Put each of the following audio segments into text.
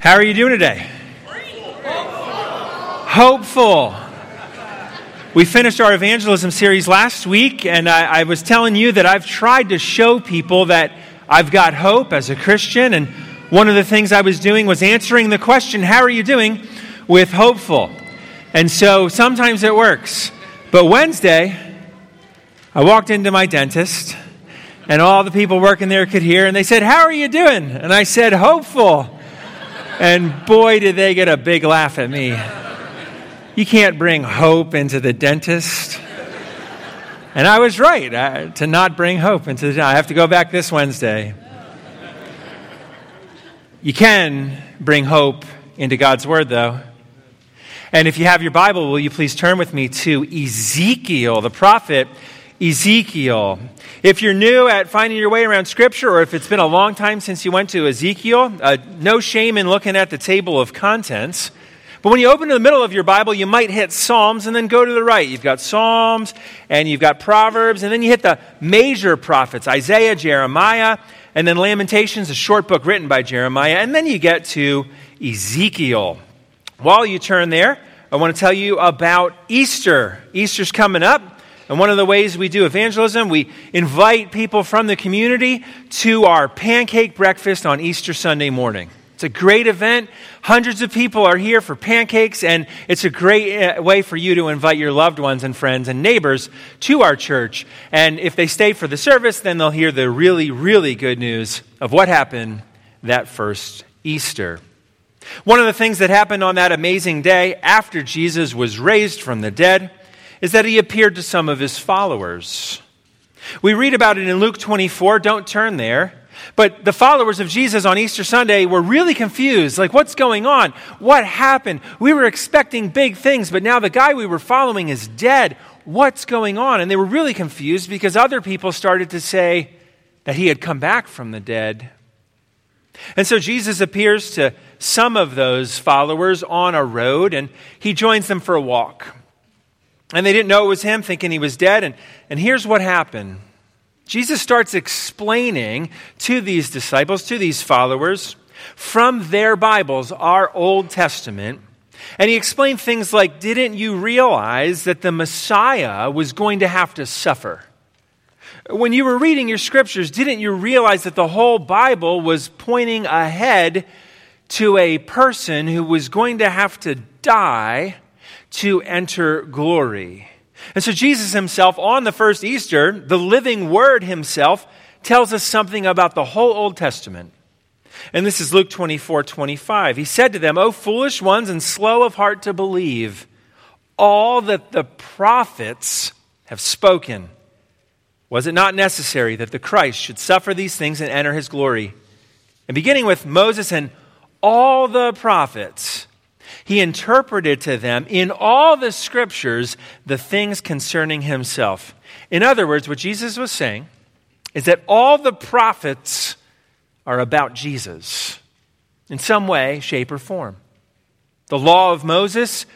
How are you doing today? Hopeful. We finished our evangelism series last week, and I, I, was telling you that I've tried to show people that I've got hope as a Christian. And one of the things I was doing was answering the question, How are you doing? with hopeful. And so sometimes it works. But Wednesday, I walked into my dentist, and all the people working there could hear, and they said, How are you doing? And I said, Hopeful. And boy, did they get a big laugh at me. You can't bring hope into the dentist. And I was right uh, to not bring hope into the dentist. I have to go back this Wednesday. You can bring hope into God's Word, though. And if you have your Bible, will you please turn with me to Ezekiel, the prophet Ezekiel. If you're new at finding your way around Scripture, or if it's been a long time since you went to Ezekiel, uh, no shame in looking at the table of contents. But when you open to the middle of your Bible, you might hit Psalms and then go to the right. You've got Psalms and you've got Proverbs, and then you hit the major prophets Isaiah, Jeremiah, and then Lamentations, a short book written by Jeremiah, and then you get to Ezekiel. While you turn there, I want to tell you about Easter. Easter's coming up. And one of the ways we do evangelism, we invite people from the community to our pancake breakfast on Easter Sunday morning. It's a great event. Hundreds of people are here for pancakes, and it's a great uh, way for you to invite your loved ones and friends and neighbors to our church. And if they stay for the service, then they'll hear the really, really good news of what happened that first Easter. One of the things that happened on that amazing day after Jesus was raised from the dead is that he appeared to some of his followers. We read about it in Luke 24. Don't turn there. But the followers of Jesus on Easter Sunday were really confused. Like, what's going on? What happened? We were expecting big things, but now the guy we were following is dead. What's going on? And they were really confused because other people started to say that he had come back from the dead. And so Jesus appears to some of those followers on a road and he joins them for a walk. And they didn't know it was him, thinking he was dead. And, and here's what happened Jesus starts explaining to these disciples, to these followers, from their Bibles, our Old Testament. And he explained things like Didn't you realize that the Messiah was going to have to suffer? When you were reading your scriptures, didn't you realize that the whole Bible was pointing ahead to a person who was going to have to die? To enter glory. And so, Jesus himself, on the first Easter, the living word himself, tells us something about the whole Old Testament. And this is Luke 24 25. He said to them, O foolish ones and slow of heart to believe all that the prophets have spoken. Was it not necessary that the Christ should suffer these things and enter his glory? And beginning with Moses and all the prophets, he interpreted to them in all the scriptures the things concerning himself. In other words, what Jesus was saying is that all the prophets are about Jesus in some way, shape, or form. The law of Moses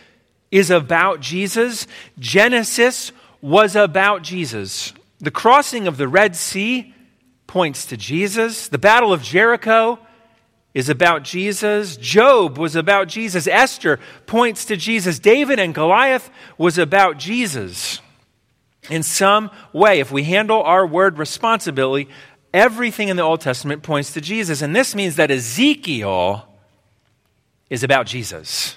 is about Jesus. Genesis was about Jesus. The crossing of the Red Sea points to Jesus. The Battle of Jericho is about Jesus. Job was about Jesus. Esther points to Jesus. David and Goliath was about Jesus. In some way, if we handle our word responsibly, everything in the Old Testament points to Jesus. And this means that Ezekiel is about Jesus.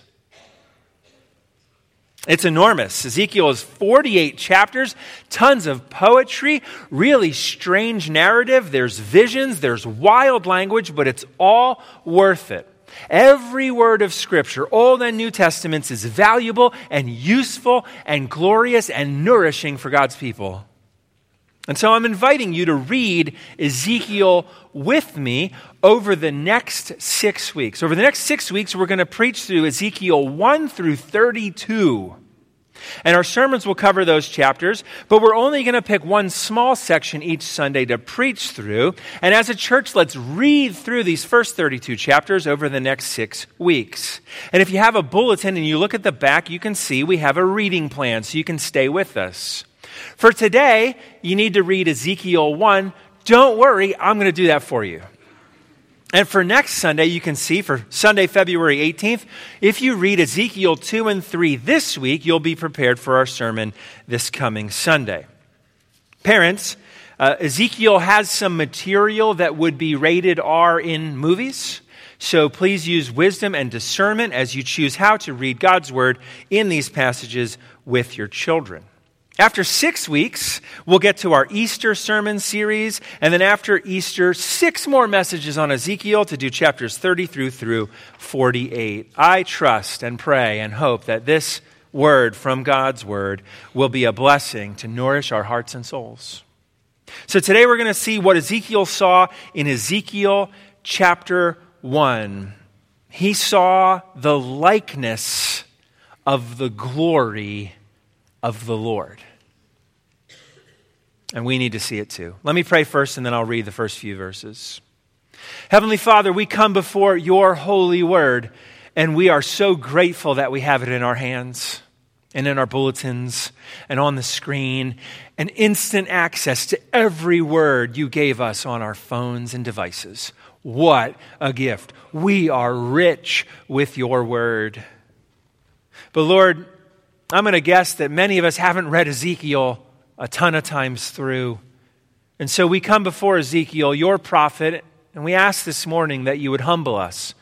It's enormous. Ezekiel is 48 chapters, tons of poetry, really strange narrative. There's visions, there's wild language, but it's all worth it. Every word of Scripture, Old and New Testaments, is valuable and useful and glorious and nourishing for God's people. And so I'm inviting you to read Ezekiel with me over the next six weeks. Over the next six weeks, we're going to preach through Ezekiel 1 through 32. And our sermons will cover those chapters, but we're only going to pick one small section each Sunday to preach through. And as a church, let's read through these first 32 chapters over the next six weeks. And if you have a bulletin and you look at the back, you can see we have a reading plan, so you can stay with us. For today, you need to read Ezekiel 1. Don't worry, I'm going to do that for you. And for next Sunday, you can see for Sunday, February 18th, if you read Ezekiel 2 and 3 this week, you'll be prepared for our sermon this coming Sunday. Parents, uh, Ezekiel has some material that would be rated R in movies. So please use wisdom and discernment as you choose how to read God's word in these passages with your children. After six weeks, we'll get to our Easter sermon series, and then after Easter, six more messages on Ezekiel to do chapters 30 through through 48. I trust and pray and hope that this word from God's word will be a blessing to nourish our hearts and souls. So today we're going to see what Ezekiel saw in Ezekiel chapter 1. He saw the likeness of the glory of the Lord. And we need to see it too. Let me pray first, and then I'll read the first few verses. Heavenly Father, we come before your holy word, and we are so grateful that we have it in our hands and in our bulletins and on the screen, and instant access to every word you gave us on our phones and devices. What a gift. We are rich with your word. But Lord, I'm going to guess that many of us haven't read Ezekiel a ton of times through. And so we come before Ezekiel, your prophet, and we ask this morning that you would humble us.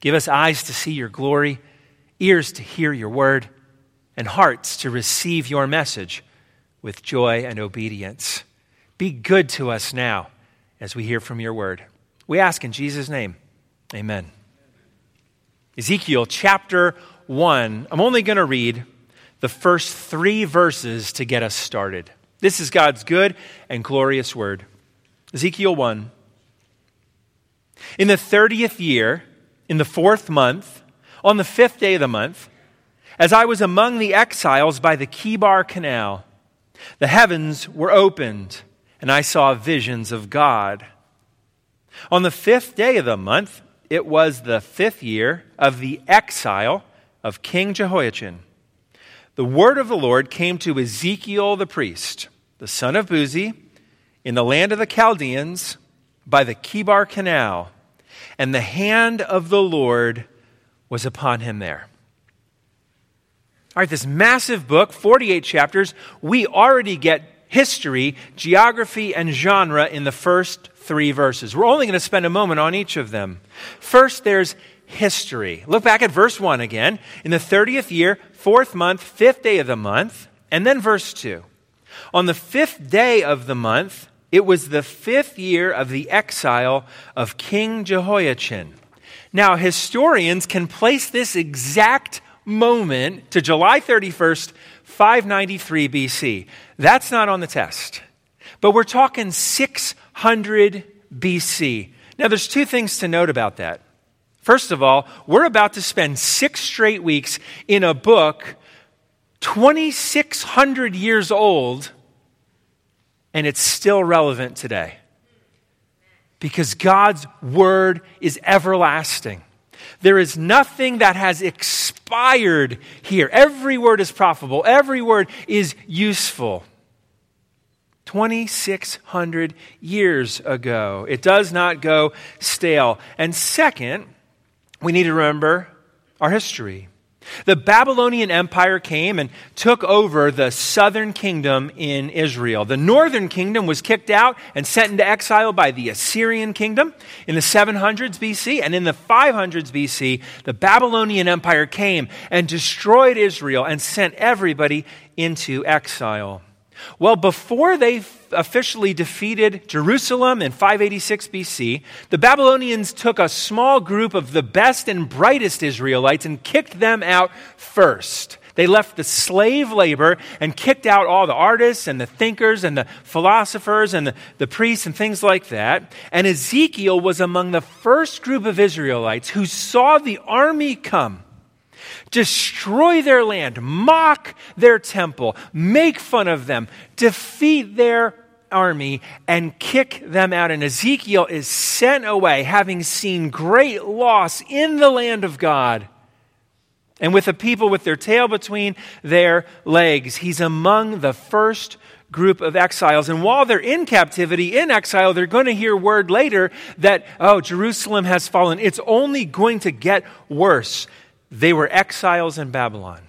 Give us eyes to see your glory, ears to hear your word, and hearts to receive your message with joy and obedience. Be good to us now as we hear from your word. We ask in Jesus' name. Amen. Ezekiel chapter 1. I'm only going to read the first three verses to get us started. This is God's good and glorious word. Ezekiel 1. In the 30th year, in the fourth month, on the fifth day of the month, as I was among the exiles by the Chebar Canal, the heavens were opened, and I saw visions of God. On the fifth day of the month, it was the fifth year of the exile of King Jehoiachin the word of the Lord came to Ezekiel the priest, the son of Buzi, in the land of the Chaldeans by the Chebar Canal, and the hand of the Lord was upon him there. All right, this massive book, 48 chapters, we already get history, geography, and genre in the first three verses. We're only going to spend a moment on each of them. First, there's history. Look back at verse 1 again. In the 30th year, fourth month, fifth day of the month. And then verse 2. On the fifth day of the month, it was the fifth year of the exile of King Jehoiachin. Now, historians can place this exact moment to July 31st, 593 BC. That's not on the test. But we're talking 600 BC. Now, there's two things to note about that. First of all, we're about to spend six straight weeks in a book 2,600 years old, and it's still relevant today. Because God's word is everlasting. There is nothing that has expired here. Every word is profitable, every word is useful. 2,600 years ago. It does not go stale. And second, we need to remember our history. The Babylonian Empire came and took over the southern kingdom in Israel. The northern kingdom was kicked out and sent into exile by the Assyrian kingdom in the 700s BC. And in the 500s BC, the Babylonian Empire came and destroyed Israel and sent everybody into exile. Well, before they officially defeated Jerusalem in 586 BC, the Babylonians took a small group of the best and brightest Israelites and kicked them out first. They left the slave labor and kicked out all the artists and the thinkers and the philosophers and the, the priests and things like that. And Ezekiel was among the first group of Israelites who saw the army come destroy their land, mock their temple, make fun of them, defeat their army, and kick them out. And Ezekiel is sent away, having seen great loss in the land of God. And with the people with their tail between their legs, he's among the first group of exiles. And while they're in captivity, in exile, they're going to hear word later that, oh, Jerusalem has fallen. It's only going to get worse. They were exiles in Babylon.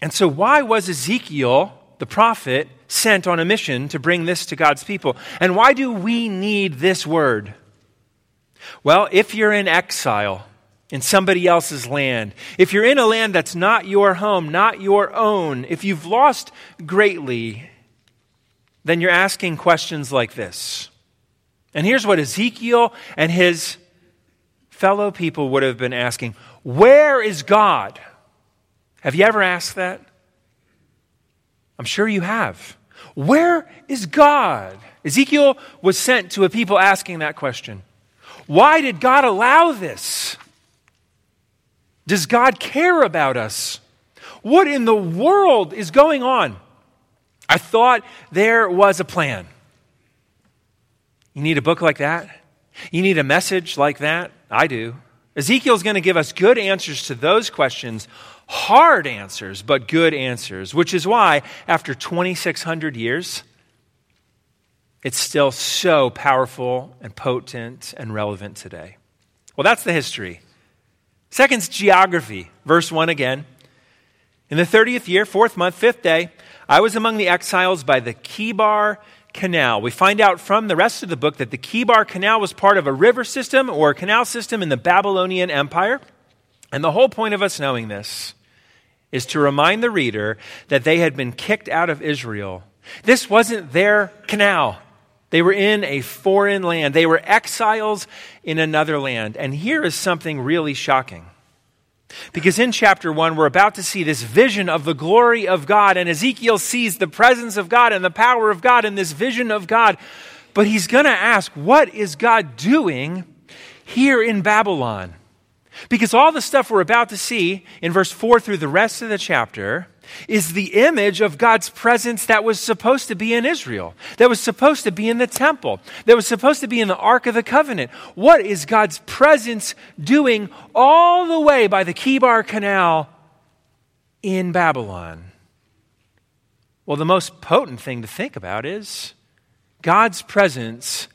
And so, why was Ezekiel, the prophet, sent on a mission to bring this to God's people? And why do we need this word? Well, if you're in exile, in somebody else's land, if you're in a land that's not your home, not your own, if you've lost greatly, then you're asking questions like this. And here's what Ezekiel and his fellow people would have been asking Where is God? Have you ever asked that? I'm sure you have. Where is God? Ezekiel was sent to a people asking that question. Why did God allow this? Does God care about us? What in the world is going on? I thought there was a plan. You need a book like that? You need a message like that? I do. Ezekiel's going to give us good answers to those questions, hard answers, but good answers, which is why, after 2,600 years, it's still so powerful and potent and relevant today. Well, that's the history. Second's geography. Verse 1 again. In the 30th year, fourth month, fifth day, I was among the exiles by the Chebar Canal. We find out from the rest of the book that the Chebar Canal was part of a river system or a canal system in the Babylonian Empire. And the whole point of us knowing this is to remind the reader that they had been kicked out of Israel. This wasn't their canal. They were in a foreign land. They were exiles in another land. And here is something really shocking. Because in chapter 1, we're about to see this vision of the glory of God, and Ezekiel sees the presence of God and the power of God in this vision of God. But he's going to ask, what is God doing here in Babylon? Because all the stuff we're about to see in verse 4 through the rest of the chapter is the image of God's presence that was supposed to be in Israel, that was supposed to be in the temple, that was supposed to be in the Ark of the Covenant. What is God's presence doing all the way by the Chebar Canal in Babylon? Well, the most potent thing to think about is God's presence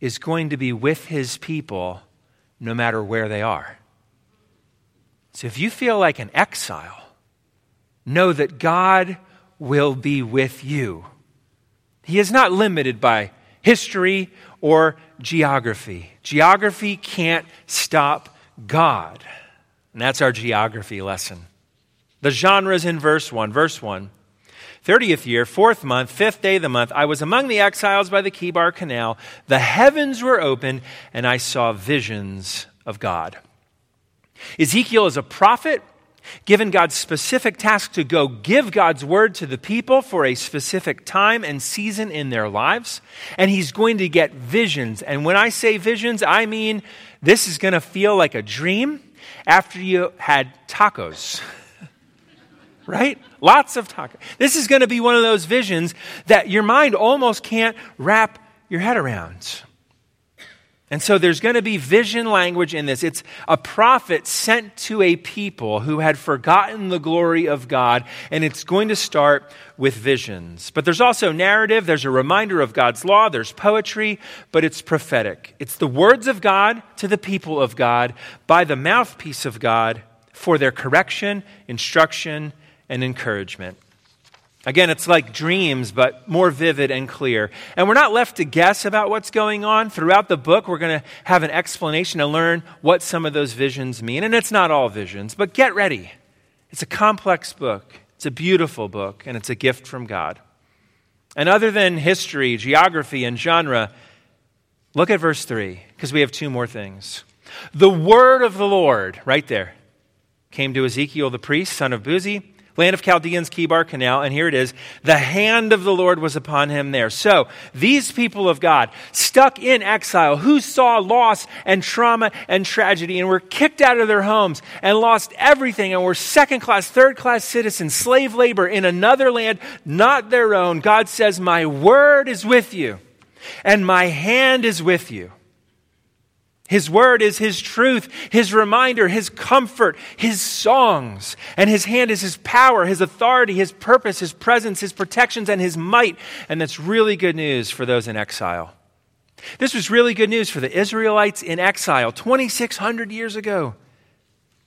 is going to be with his people no matter where they are. So if you feel like an exile, know that God will be with you. He is not limited by history or geography. Geography can't stop God. And that's our geography lesson. The genres in verse 1. Verse 1 30th year, fourth month, fifth day of the month, I was among the exiles by the Chebar Canal. The heavens were open, and I saw visions of God. Ezekiel is a prophet given God's specific task to go give God's word to the people for a specific time and season in their lives. And he's going to get visions. And when I say visions, I mean this is going to feel like a dream after you had tacos. right? Lots of tacos. This is going to be one of those visions that your mind almost can't wrap your head around. And so there's going to be vision language in this. It's a prophet sent to a people who had forgotten the glory of God, and it's going to start with visions. But there's also narrative, there's a reminder of God's law, there's poetry, but it's prophetic. It's the words of God to the people of God by the mouthpiece of God for their correction, instruction, and encouragement. Again, it's like dreams, but more vivid and clear. And we're not left to guess about what's going on. Throughout the book, we're going to have an explanation to learn what some of those visions mean. And it's not all visions, but get ready. It's a complex book, it's a beautiful book, and it's a gift from God. And other than history, geography, and genre, look at verse 3, because we have two more things. The word of the Lord, right there, came to Ezekiel the priest, son of Buzi land of Chaldeans, Chebar Canal, and here it is. The hand of the Lord was upon him there. So, these people of God, stuck in exile, who saw loss and trauma and tragedy and were kicked out of their homes and lost everything and were second class, third class citizens, slave labor in another land, not their own, God says, My word is with you, and my hand is with you. His word is his truth, his reminder, his comfort, his songs. And his hand is his power, his authority, his purpose, his presence, his protections, and his might. And that's really good news for those in exile. This was really good news for the Israelites in exile 2,600 years ago.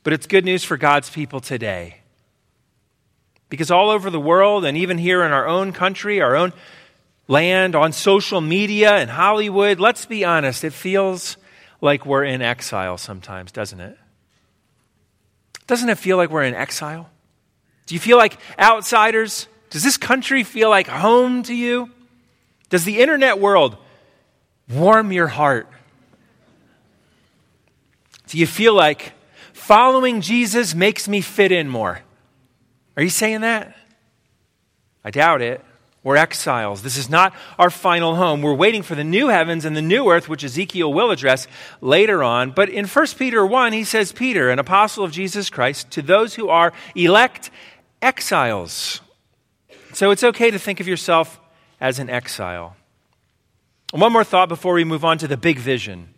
But it's good news for God's people today. Because all over the world, and even here in our own country, our own land, on social media, in Hollywood, let's be honest, it feels like we're in exile sometimes, doesn't it? Doesn't it feel like we're in exile? Do you feel like outsiders? Does this country feel like home to you? Does the internet world warm your heart? Do you feel like following Jesus makes me fit in more? Are you saying that? I doubt it. We're exiles. This is not our final home. We're waiting for the new heavens and the new earth, which Ezekiel will address later on. But in 1 Peter 1, he says, Peter, an apostle of Jesus Christ, to those who are elect exiles. So it's okay to think of yourself as an exile. One more thought before we move on to the big vision.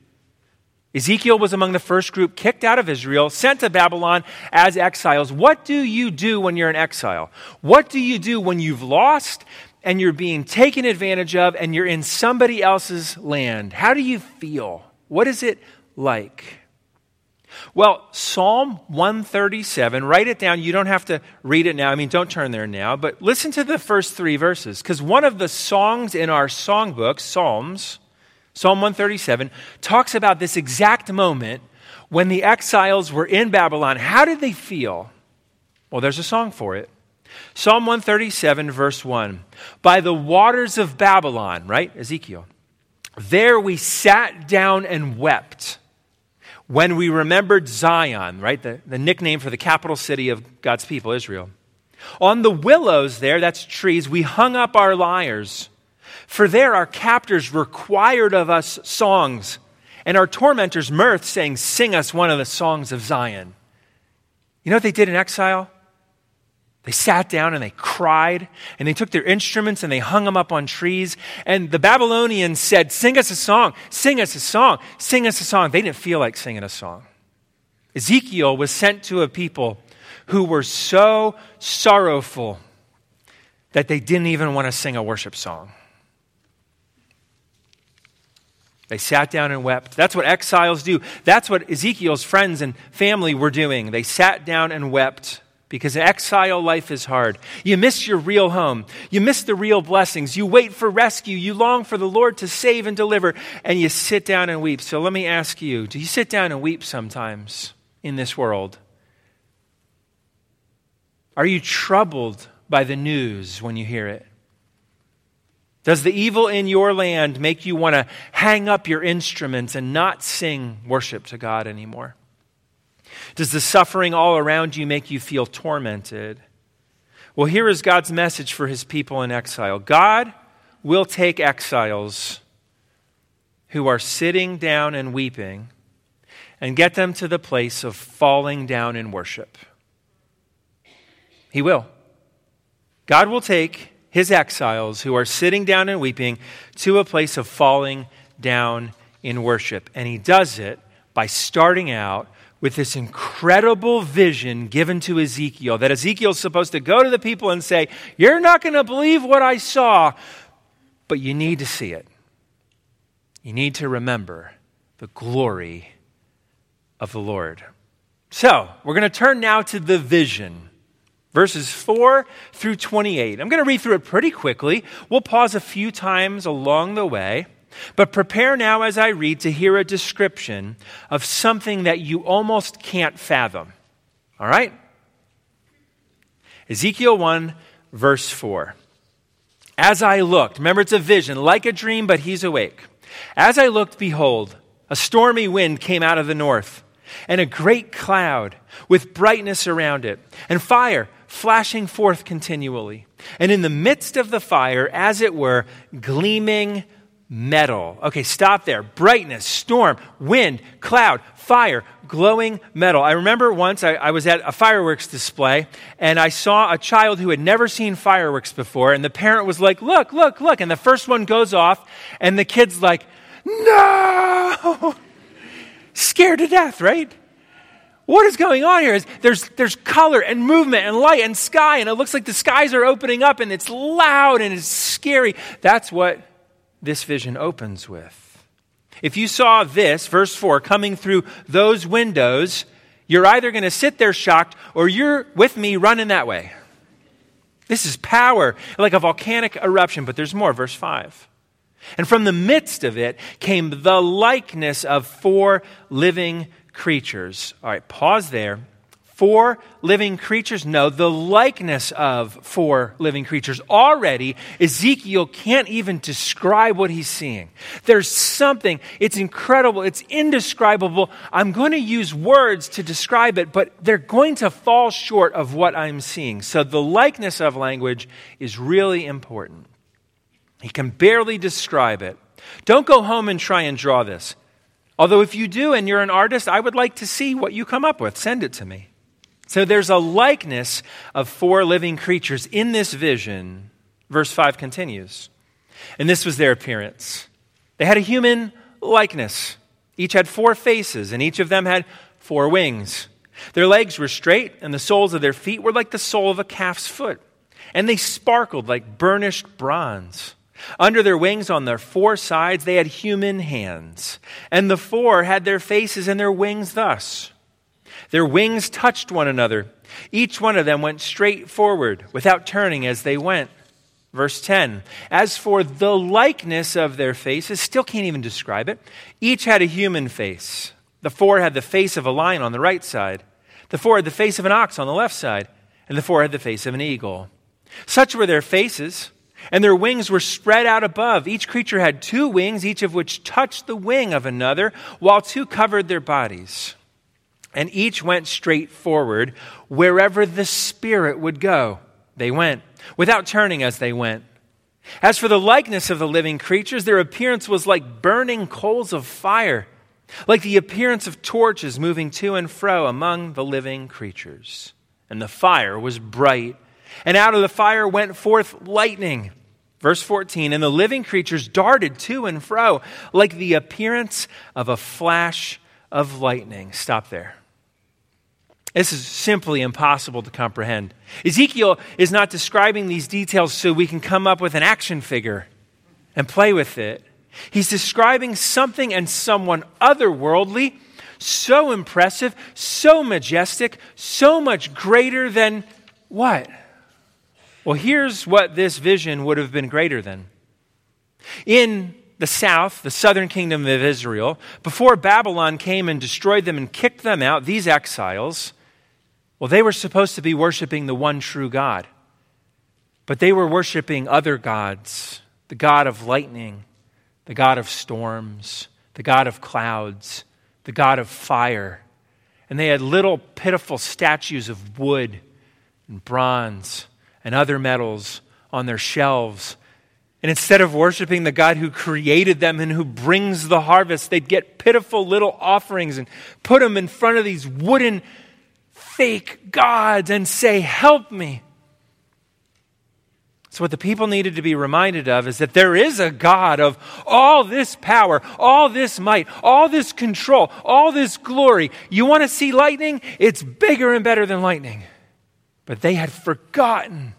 Ezekiel was among the first group kicked out of Israel, sent to Babylon as exiles. What do you do when you're in exile? What do you do when you've lost and you're being taken advantage of and you're in somebody else's land? How do you feel? What is it like? Well, Psalm 137, write it down. You don't have to read it now. I mean, don't turn there now, but listen to the first three verses because one of the songs in our songbook, Psalms, Psalm 137 talks about this exact moment when the exiles were in Babylon. How did they feel? Well, there's a song for it. Psalm 137, verse 1. By the waters of Babylon, right? Ezekiel. There we sat down and wept when we remembered Zion, right? The, the nickname for the capital city of God's people, Israel. On the willows there, that's trees, we hung up our lyres. For there our captors required of us songs, and our tormentors mirth, saying, Sing us one of the songs of Zion. You know what they did in exile? They sat down and they cried, and they took their instruments and they hung them up on trees. And the Babylonians said, Sing us a song, sing us a song, sing us a song. They didn't feel like singing a song. Ezekiel was sent to a people who were so sorrowful that they didn't even want to sing a worship song. They sat down and wept. That's what exiles do. That's what Ezekiel's friends and family were doing. They sat down and wept because exile life is hard. You miss your real home. You miss the real blessings. You wait for rescue. You long for the Lord to save and deliver, and you sit down and weep. So let me ask you do you sit down and weep sometimes in this world? Are you troubled by the news when you hear it? Does the evil in your land make you want to hang up your instruments and not sing worship to God anymore? Does the suffering all around you make you feel tormented? Well, here is God's message for his people in exile God will take exiles who are sitting down and weeping and get them to the place of falling down in worship. He will. God will take his exiles who are sitting down and weeping to a place of falling down in worship. And he does it by starting out with this incredible vision given to Ezekiel that Ezekiel's supposed to go to the people and say, You're not going to believe what I saw, but you need to see it. You need to remember the glory of the Lord. So, we're going to turn now to the vision verses 4 through 28. I'm going to read through it pretty quickly. We'll pause a few times along the way, but prepare now as I read to hear a description of something that you almost can't fathom. All right? Ezekiel 1, verse 4. As I looked, remember it's a vision, like a dream, but he's awake. As I looked, behold, a stormy wind came out of the north, and a great cloud with brightness around it, and fire flashing forth continually. And in the midst of the fire, as it were, gleaming metal. Okay, stop there. Brightness, storm, wind, cloud, fire, glowing metal. I remember once I, I, was at a fireworks display and I saw a child who had never seen fireworks before, and the parent was like, Look, look, look. And the first one goes off, and the kid's like, No! scared to death, right? What is going on here is there's, there's color and movement and light and sky, and it looks like the skies are opening up and it's loud and it's scary. That's what this vision opens with. If you saw this, verse 4, coming through those windows, you're either going to sit there shocked or you're with me running that way. This is power, like a volcanic eruption, but there's more. Verse 5. And from the midst of it came the likeness of four living creatures. All right, pause there four living creatures? No, the likeness of four living creatures. Already, Ezekiel can't even describe what he's seeing. There's something, it's incredible, it's indescribable. I'm going to use words to describe it, but they're going to fall short of what I'm seeing. So the likeness of language is really important. He can barely describe it. Don't go home and try and draw this. Although, if you do and you're an artist, I would like to see what you come up with. Send it to me. So there's a likeness of four living creatures in this vision. Verse 5 continues. And this was their appearance. They had a human likeness. Each had four faces, and each of them had four wings. Their legs were straight, and the soles of their feet were like the sole of a calf's foot. And they sparkled like burnished bronze. Under their wings on their four sides, they had human hands. And the four had their faces and their wings thus. Their wings touched one another. Each one of them went straight forward without turning as they went. Verse 10 As for the likeness of their faces, still can't even describe it. Each had a human face. The four had the face of a lion on the right side, the four had the face of an ox on the left side, and the four had the face of an eagle. Such were their faces, and their wings were spread out above. Each creature had two wings, each of which touched the wing of another, while two covered their bodies and each went straight forward wherever the Spirit would go. They went, without turning as they went. As for the likeness of the living creatures, their appearance was like burning coals of fire, like the appearance of torches moving to and fro among the living creatures. And the fire was bright, and out of the fire went forth lightning. Verse 14, and the living creatures darted to and fro like the appearance of a flash of lightning. Stop there. This is simply impossible to comprehend. Ezekiel is not describing these details so we can come up with an action figure and play with it. He's describing something and someone otherworldly, so impressive, so majestic, so much greater than what? Well, here's what this vision would have been greater than. In the south, the southern kingdom of Israel, before Babylon came and destroyed them and kicked them out, these exiles, well, they were supposed to be worshiping the one true God, but they were worshiping other gods the God of lightning, the God of storms, the God of clouds, the God of fire. And they had little pitiful statues of wood and bronze and other metals on their shelves. And instead of worshiping the God who created them and who brings the harvest, they'd get pitiful little offerings and put them in front of these wooden fake gods and say, Help me. So, what the people needed to be reminded of is that there is a God of all this power, all this might, all this control, all this glory. You want to see lightning? It's bigger and better than lightning. But they had forgotten.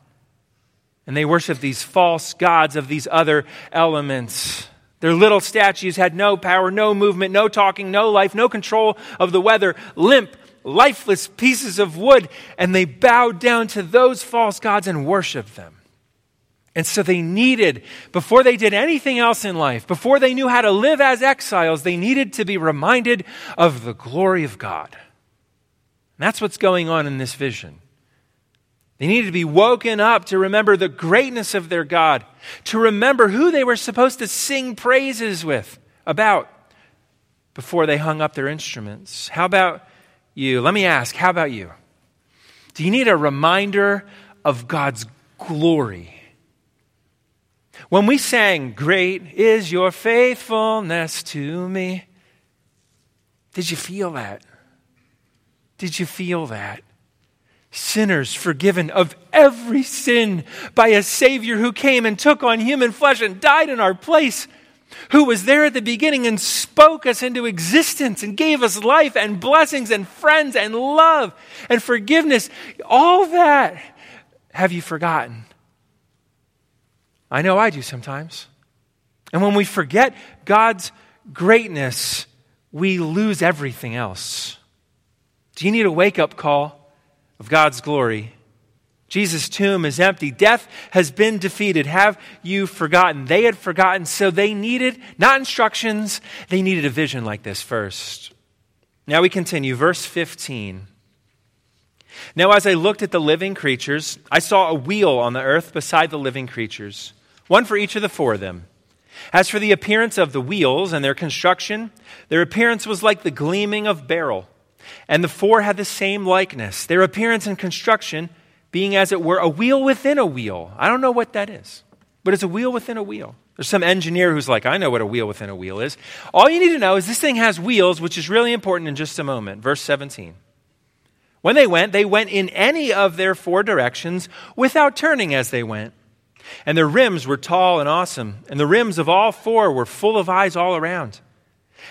And they worshiped these false gods of these other elements. Their little statues had no power, no movement, no talking, no life, no control of the weather, limp, lifeless pieces of wood, and they bowed down to those false gods and worshiped them. And so they needed, before they did anything else in life, before they knew how to live as exiles, they needed to be reminded of the glory of God. And that's what's going on in this vision. They needed to be woken up to remember the greatness of their God, to remember who they were supposed to sing praises with about before they hung up their instruments. How about you, let me ask, how about you? Do you need a reminder of God's glory? When we sang, Great is your faithfulness to me, did you feel that? Did you feel that? Sinners forgiven of every sin by a Savior who came and took on human flesh and died in our place. Who was there at the beginning and spoke us into existence and gave us life and blessings and friends and love and forgiveness. All that have you forgotten? I know I do sometimes. And when we forget God's greatness, we lose everything else. Do you need a wake up call of God's glory? Jesus' tomb is empty. Death has been defeated. Have you forgotten? They had forgotten, so they needed not instructions, they needed a vision like this first. Now we continue. Verse 15. Now, as I looked at the living creatures, I saw a wheel on the earth beside the living creatures, one for each of the four of them. As for the appearance of the wheels and their construction, their appearance was like the gleaming of beryl, and the four had the same likeness. Their appearance and construction being, as it were, a wheel within a wheel. I don't know what that is, but it's a wheel within a wheel. There's some engineer who's like, I know what a wheel within a wheel is. All you need to know is this thing has wheels, which is really important in just a moment. Verse 17. When they went, they went in any of their four directions without turning as they went. And their rims were tall and awesome, and the rims of all four were full of eyes all around.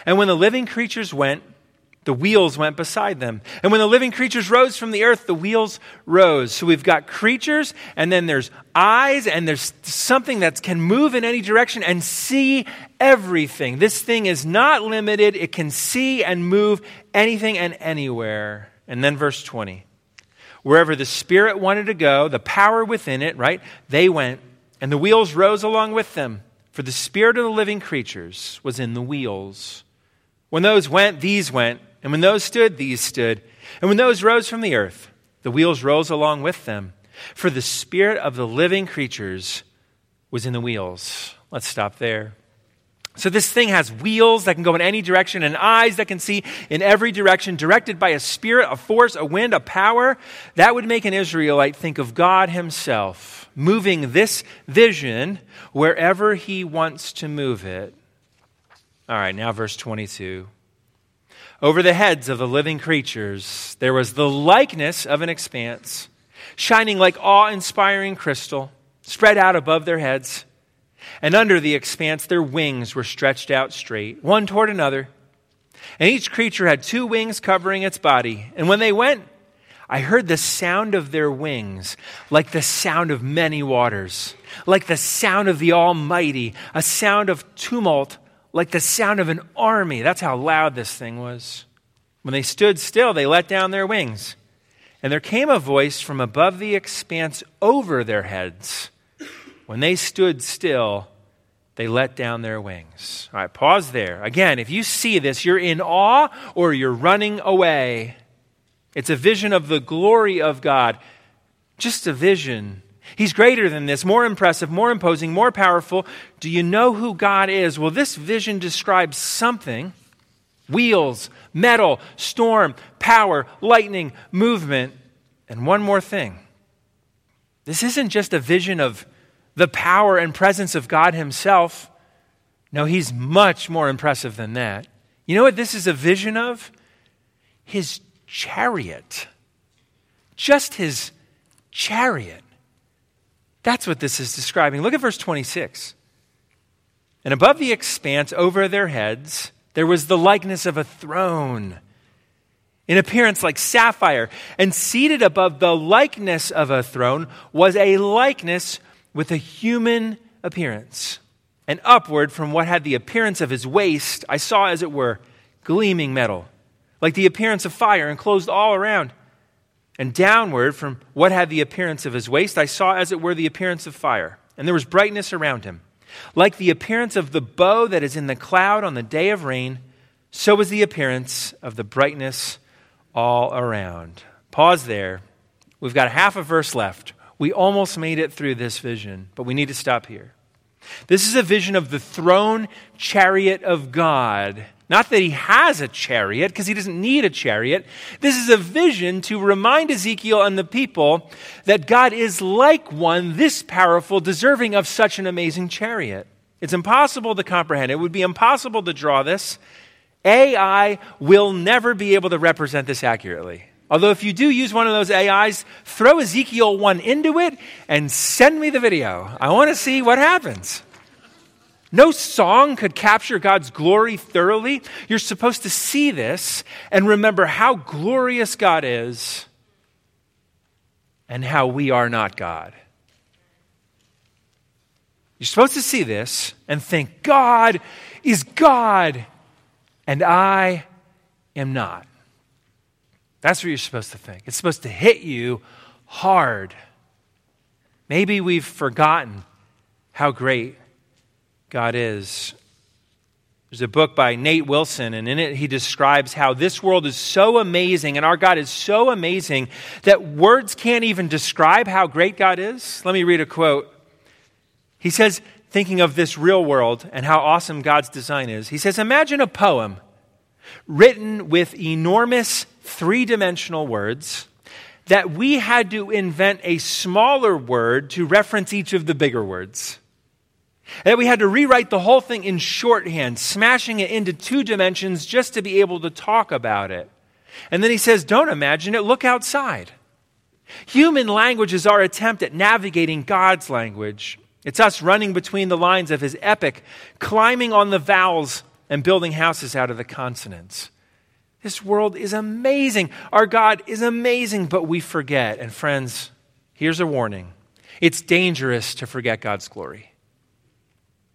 And when the living creatures went, the wheels went beside them. And when the living creatures rose from the earth, the wheels rose. So we've got creatures, and then there's eyes, and there's something that can move in any direction and see everything. This thing is not limited, it can see and move anything and anywhere. And then verse 20. Wherever the Spirit wanted to go, the power within it, right? They went, and the wheels rose along with them. For the Spirit of the living creatures was in the wheels. When those went, these went. And when those stood, these stood. And when those rose from the earth, the wheels rose along with them. For the spirit of the living creatures was in the wheels. Let's stop there. So, this thing has wheels that can go in any direction and eyes that can see in every direction, directed by a spirit, a force, a wind, a power. That would make an Israelite think of God Himself moving this vision wherever He wants to move it. All right, now verse 22. Over the heads of the living creatures, there was the likeness of an expanse, shining like awe inspiring crystal, spread out above their heads. And under the expanse, their wings were stretched out straight, one toward another. And each creature had two wings covering its body. And when they went, I heard the sound of their wings like the sound of many waters, like the sound of the Almighty, a sound of tumult like the sound of an army. That's how loud this thing was. When they stood still, they let down their wings. And there came a voice from above the expanse over their heads. When they stood still, they let down their wings. All right, pause there. Again, if you see this, you're in awe or you're running away. It's a vision of the glory of God. Just a vision He's greater than this, more impressive, more imposing, more powerful. Do you know who God is? Well, this vision describes something wheels, metal, storm, power, lightning, movement. And one more thing this isn't just a vision of the power and presence of God Himself. No, He's much more impressive than that. You know what this is a vision of? His chariot. Just His chariot. That's what this is describing. Look at verse 26. And above the expanse over their heads, there was the likeness of a throne, in appearance like sapphire. And seated above the likeness of a throne was a likeness with a human appearance. And upward from what had the appearance of his waist, I saw, as it were, gleaming metal, like the appearance of fire, enclosed all around. And downward from what had the appearance of his waist, I saw as it were the appearance of fire. And there was brightness around him. Like the appearance of the bow that is in the cloud on the day of rain, so was the appearance of the brightness all around. Pause there. We've got half a verse left. We almost made it through this vision, but we need to stop here. This is a vision of the throne chariot of God not that he has a chariot, because he doesn't need a chariot. This is a vision to remind Ezekiel and the people that God is like one this powerful, deserving of such an amazing chariot. It's impossible to comprehend. It would be impossible to draw this. AI will never be able to represent this accurately. Although, if you do use one of those AIs, throw Ezekiel 1 into it and send me the video. I want to see what happens. No song could capture God's glory thoroughly. You're supposed to see this and remember how glorious God is and how we are not God. You're supposed to see this and think, God is God, and I am not. That's what you're supposed to think. It's supposed to hit you hard. Maybe we've forgotten how great God is. There's a book by Nate Wilson, and in it he describes how this world is so amazing and our God is so amazing that words can't even describe how great God is. Let me read a quote. He says, thinking of this real world and how awesome God's design is, he says, Imagine a poem written with enormous three dimensional words that we had to invent a smaller word to reference each of the bigger words. That we had to rewrite the whole thing in shorthand, smashing it into two dimensions just to be able to talk about it. And then he says, Don't imagine it, look outside. Human language is our attempt at navigating God's language. It's us running between the lines of his epic, climbing on the vowels and building houses out of the consonants. This world is amazing. Our God is amazing, but we forget. And friends, here's a warning it's dangerous to forget God's glory.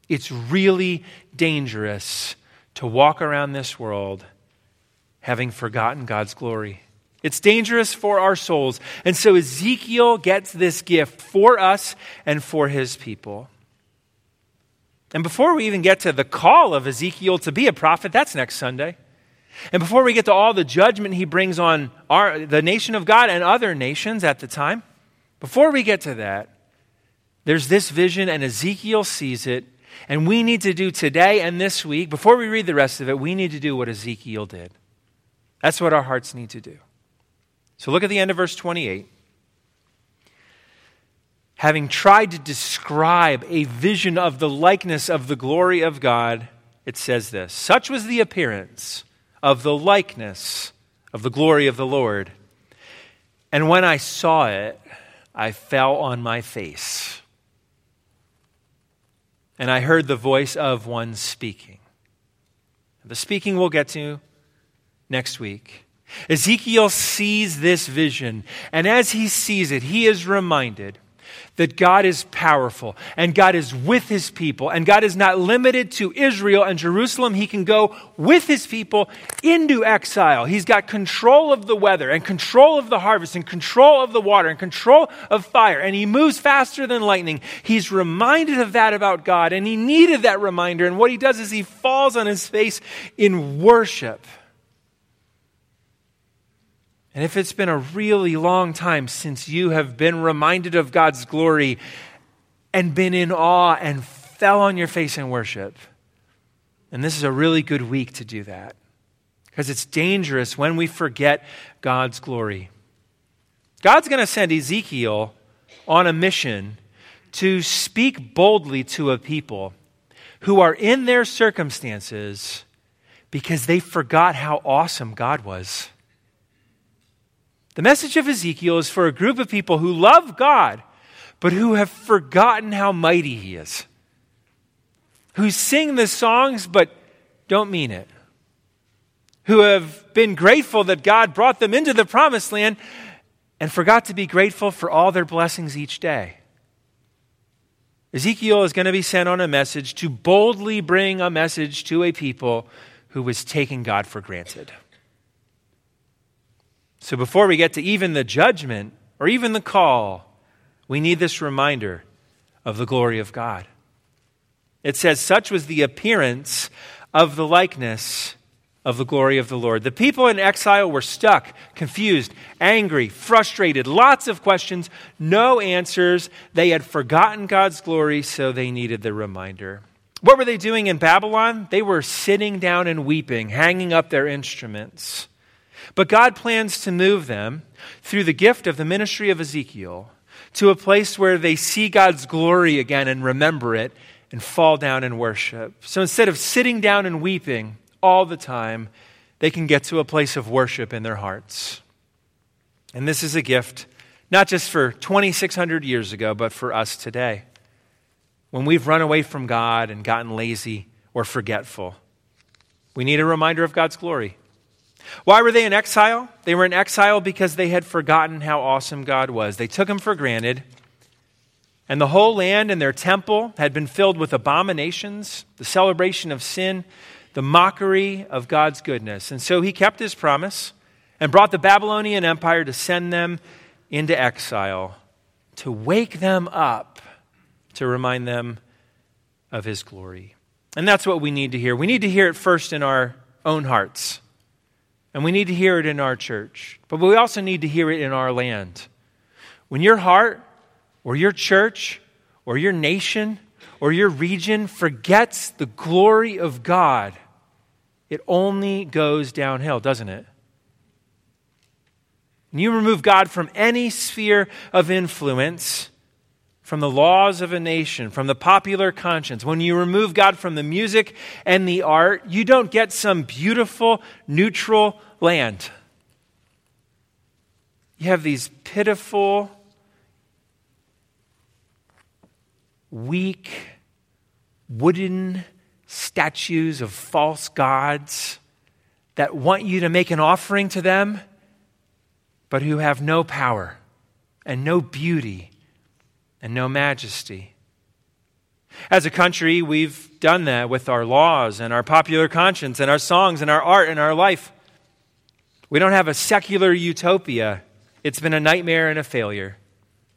It's really dangerous to walk around this world having forgotten God's glory. It's dangerous for our souls. And so Ezekiel gets this gift for us and for his people. And before we even get to the call of Ezekiel to be a prophet, that's next Sunday. And before we get to all the judgment he brings on our, the nation of God and other nations at the time, before we get to that, there's this vision, and Ezekiel sees it, and we need to do today and this week, before we read the rest of it, we need to do what Ezekiel did. That's what our hearts need to do. So look at the end of verse 28. Having tried to describe a vision of the likeness of the glory of God, it says this Such was the appearance of the likeness of the glory of the Lord. And when I saw it, I fell on my face and I heard the voice of one speaking. The speaking we'll get to next week. Ezekiel sees this vision, and as he sees it, he is reminded that God is powerful and God is with his people, and God is not limited to Israel and Jerusalem. He can go with his people into exile. He's got control of the weather and control of the harvest and control of the water and control of fire, and he moves faster than lightning. He's reminded of that about God, and he needed that reminder. And what he does is he falls on his face in worship. And if it's been a really long time since you have been reminded of God's glory and been in awe and fell on your face in worship, and this is a really good week to do that because it's dangerous when we forget God's glory. God's going to send Ezekiel on a mission to speak boldly to a people who are in their circumstances because they forgot how awesome God was. The message of Ezekiel is for a group of people who love God, but who have forgotten how mighty He is, who sing the songs but don't mean it, who have been grateful that God brought them into the promised land and forgot to be grateful for all their blessings each day. Ezekiel is going to be sent on a message to boldly bring a message to a people who was taking God for granted. So before we get to even the judgment or even the call, we need this reminder of the glory of God. It says, Such was the appearance of the likeness of the glory of the Lord. The people in exile were stuck, confused, angry, frustrated, lots of questions, no answers. They had forgotten God's glory, so they needed the reminder. What were they doing in Babylon? They were sitting down and weeping, hanging up their instruments. But God plans to move them through the gift of the ministry of Ezekiel to a place where they see God's glory again and remember it and fall down and worship. So instead of sitting down and weeping all the time, they can get to a place of worship in their hearts. And this is a gift not just for 2,600 years ago, but for us today. when we've run away from God and gotten lazy or forgetful. We need a reminder of God's glory. Why were they in exile? They were in exile because they had forgotten how awesome God was. They took him for granted. And the whole land and their temple had been filled with abominations, the celebration of sin, the mockery of God's goodness. And so he kept his promise and brought the Babylonian Empire to send them into exile, to wake them up, to remind them of his glory. And that's what we need to hear. We need to hear it first in our own hearts. And we need to hear it in our church. But we also need to hear it in our land. When your heart or your church or your nation or your region forgets the glory of God, it only goes downhill, doesn't it? You remove God from any sphere of influence, from the laws of a nation, from the popular conscience, when you remove God from the music and the art, you don't get some beautiful, neutral land. You have these pitiful, weak, wooden statues of false gods that want you to make an offering to them, but who have no power and no beauty and no majesty. As a country, we've done that with our laws and our popular conscience and our songs and our art and our life. We don't have a secular utopia. It's been a nightmare and a failure.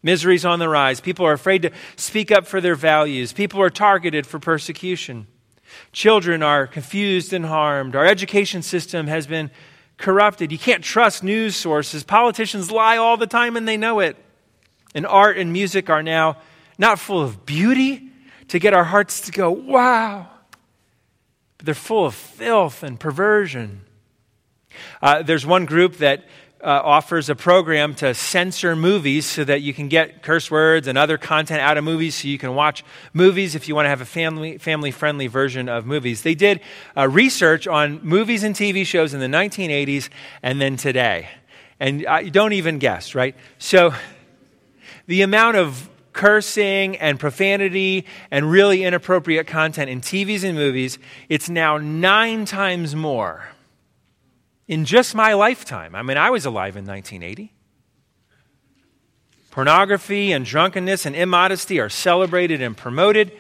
Misery's on the rise. People are afraid to speak up for their values. People are targeted for persecution. Children are confused and harmed. Our education system has been corrupted. You can't trust news sources. Politicians lie all the time and they know it and art and music are now not full of beauty to get our hearts to go, wow, but they're full of filth and perversion. Uh, there's one group that uh, offers a program to censor movies so that you can get curse words and other content out of movies so you can watch movies if you want to have a family, family friendly version of movies. They did uh, research on movies and TV shows in the 1980s and then today. And uh, don't even guess, right? So the amount of cursing and profanity and really inappropriate content in TVs and movies, it's now nine times more in just my lifetime. I mean, I was alive in 1980. Pornography and drunkenness and immodesty are celebrated and promoted.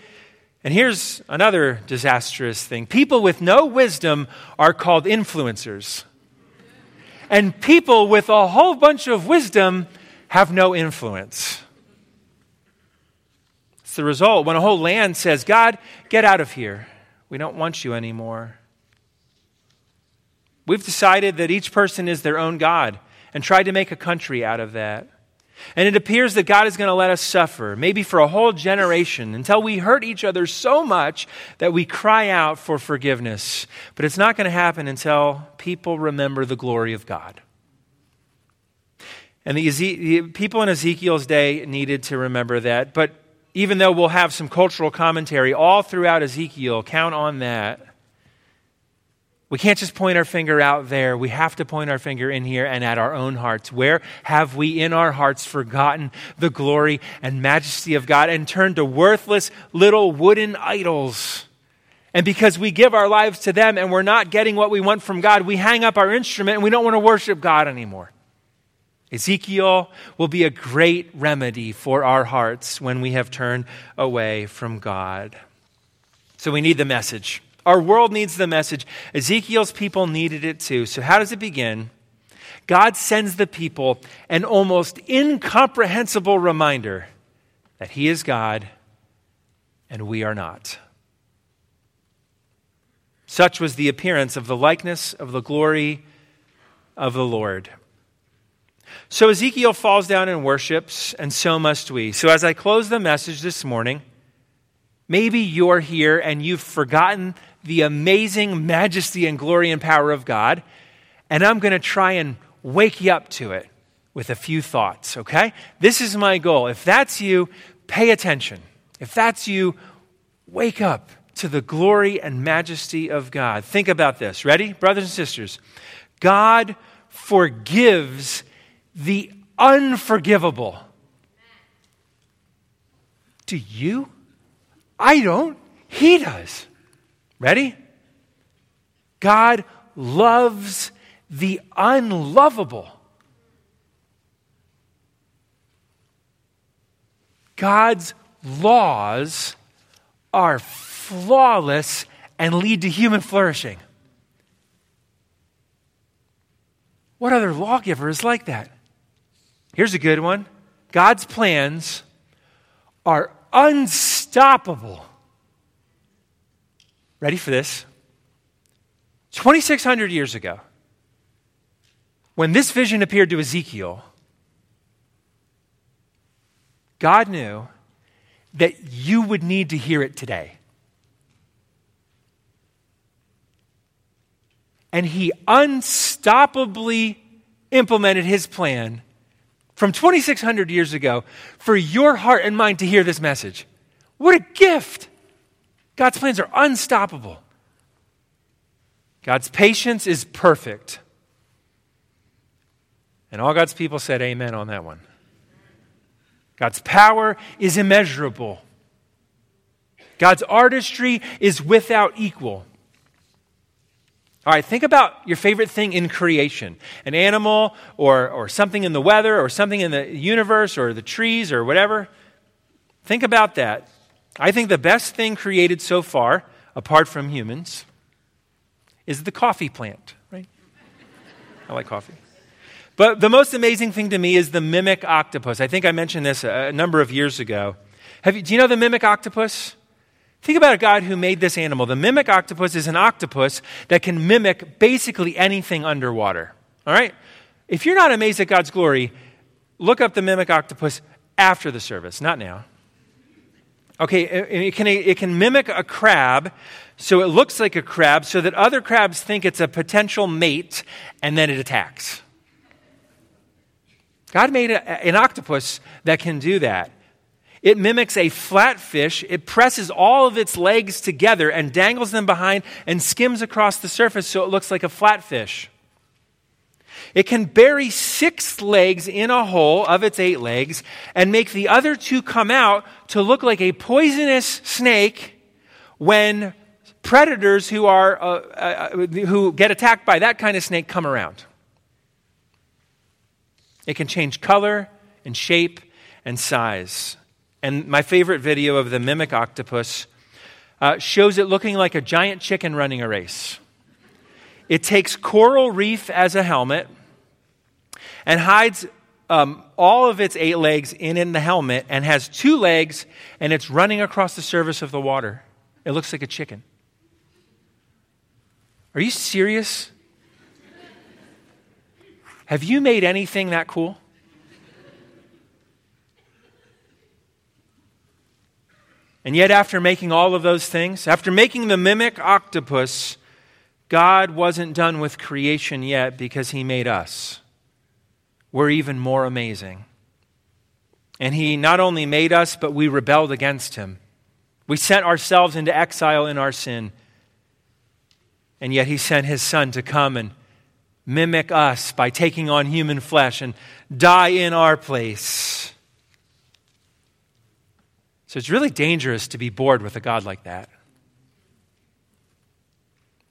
And here's another disastrous thing people with no wisdom are called influencers. And people with a whole bunch of wisdom have no influence. It's the result when a whole land says, God, get out of here. We don't want you anymore. We've decided that each person is their own God and tried to make a country out of that. And it appears that God is going to let us suffer, maybe for a whole generation, until we hurt each other so much that we cry out for forgiveness. But it's not going to happen until people remember the glory of God. And the, the people in Ezekiel's day needed to remember that. But even though we'll have some cultural commentary all throughout Ezekiel, count on that. We can't just point our finger out there. We have to point our finger in here and at our own hearts. Where have we in our hearts forgotten the glory and majesty of God and turned to worthless little wooden idols? And because we give our lives to them and we're not getting what we want from God, we hang up our instrument and we don't want to worship God anymore. Ezekiel will be a great remedy for our hearts when we have turned away from God. So we need the message. Our world needs the message. Ezekiel's people needed it too. So, how does it begin? God sends the people an almost incomprehensible reminder that He is God and we are not. Such was the appearance of the likeness of the glory of the Lord. So Ezekiel falls down and worships, and so must we. So as I close the message this morning, maybe you're here and you've forgotten the amazing majesty and glory and power of God, and I'm going to try and wake you up to it with a few thoughts, okay? This is my goal. If that's you, pay attention. If that's you, wake up to the glory and majesty of God. Think about this. Ready, brothers and sisters? God forgives the unforgivable. Do you? I don't, He does. Ready? God loves the unlovable. God's laws are flawless and lead to human flourishing. What other lawgiver is like that? Here's a good one God's plans are unstoppable. Ready for this? 2,600 years ago, when this vision appeared to Ezekiel, God knew that you would need to hear it today. And he unstoppably implemented his plan from 2,600 years ago for your heart and mind to hear this message. What a gift! God's plans are unstoppable. God's patience is perfect. And all God's people said amen on that one. God's power is immeasurable. God's artistry is without equal. All right, think about your favorite thing in creation an animal or, or something in the weather or something in the universe or the trees or whatever. Think about that. I think the best thing created so far, apart from humans, is the coffee plant, right? I like coffee. But the most amazing thing to me is the mimic octopus. I think I mentioned this a, number of years ago. You, do you know the mimic octopus? Think about a God who made this animal. The mimic octopus is an octopus that can mimic basically anything underwater. All right? If you're not amazed at God's glory, look up the mimic octopus after the service, not now. Okay, it can, it can mimic a crab, so it looks like a crab, so that other crabs think it's a potential mate, and then it attacks. God made a, an octopus that can do that. It mimics a flatfish. It presses all of its legs together and dangles them behind and skims across the surface so it looks like a flatfish. It can bury six legs in a hole of its eight legs and make the other two come out to look like a poisonous snake when predators who, are, uh, uh, who get attacked by that kind of snake come around. It can change color and shape and size. And my favorite video of the mimic octopus uh, shows it looking like a giant chicken running a race. It takes coral reef as a helmet and hides um, all of its eight legs in, in the helmet and has two legs and it's running across the surface of the water. It looks like a chicken. Are you serious? Have you made anything that cool? And yet, after making all of those things, after making the mimic octopus, God wasn't done with creation yet because He made us. We're even more amazing. And He not only made us, but we rebelled against Him. We sent ourselves into exile in our sin. And yet He sent His Son to come and mimic us by taking on human flesh and die in our place. So it's really dangerous to be bored with a God like that.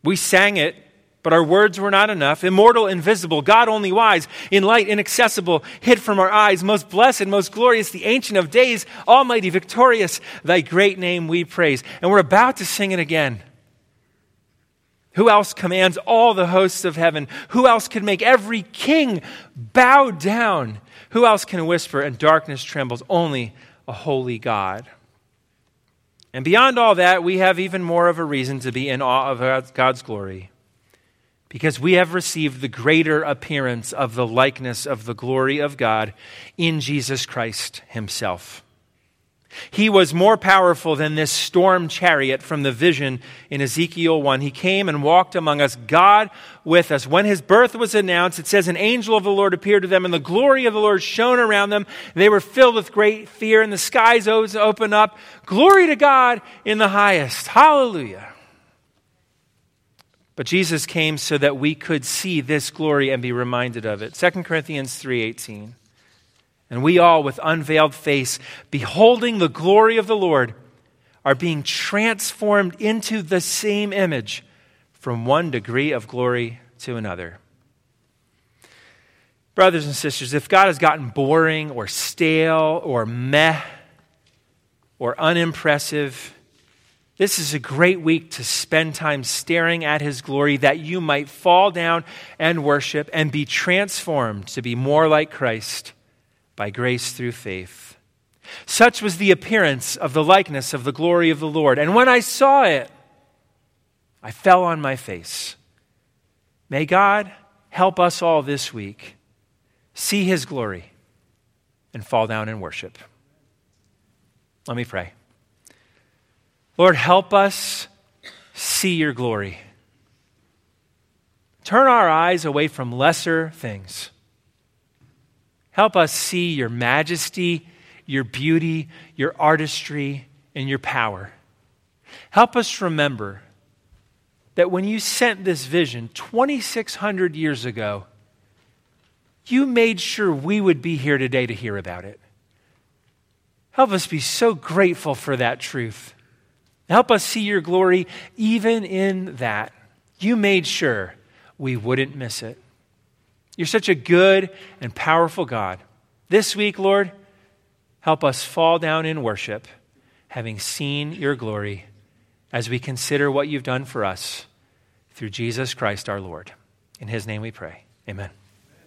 We sang it, but our words were not enough. Immortal, invisible, God only wise, in light, inaccessible, hid from our eyes, most blessed, most glorious, the Ancient of Days, Almighty, victorious, thy great name we praise. And we're about to sing it again. Who else commands all the hosts of heaven? Who else can make every king bow down? Who else can whisper and darkness trembles? Only a holy God. And beyond all that, we have even more of a reason to be in awe of God's glory because we have received the greater appearance of the likeness of the glory of God in Jesus Christ Himself. He was more powerful than this storm chariot from the vision in Ezekiel 1. He came and walked among us, God with us. When his birth was announced, it says, An angel of the Lord appeared to them, and the glory of the Lord shone around them. They were filled with great fear, and the skies opened up. Glory to God in the highest. Hallelujah. But Jesus came so that we could see this glory and be reminded of it. 2 Corinthians 3:18. And we all, with unveiled face, beholding the glory of the Lord, are being transformed into the same image from one degree of glory to another. Brothers and sisters, if God has gotten boring or stale or meh or unimpressive, this is a great week to spend time staring at his glory that you might fall down and worship and be transformed to be more like Christ by grace through faith. Such was the appearance of the likeness of the glory of the Lord. And when I saw it, I fell on my face. May God help us all this week see his glory and fall down and worship. Let me pray. Lord, help us see your glory. Turn our eyes away from lesser things. Help us see your majesty, your beauty, your artistry, and your power. Help us remember that when you sent this vision 2,600 years ago, you made sure we would be here today to hear about it. Help us be so grateful for that truth. Help us see your glory even in that. You made sure we wouldn't miss it. You're such a good and powerful God. This week, Lord, help us fall down in worship, having seen your glory, as we consider what you've done for us through Jesus Christ our Lord. In his name we pray. Amen.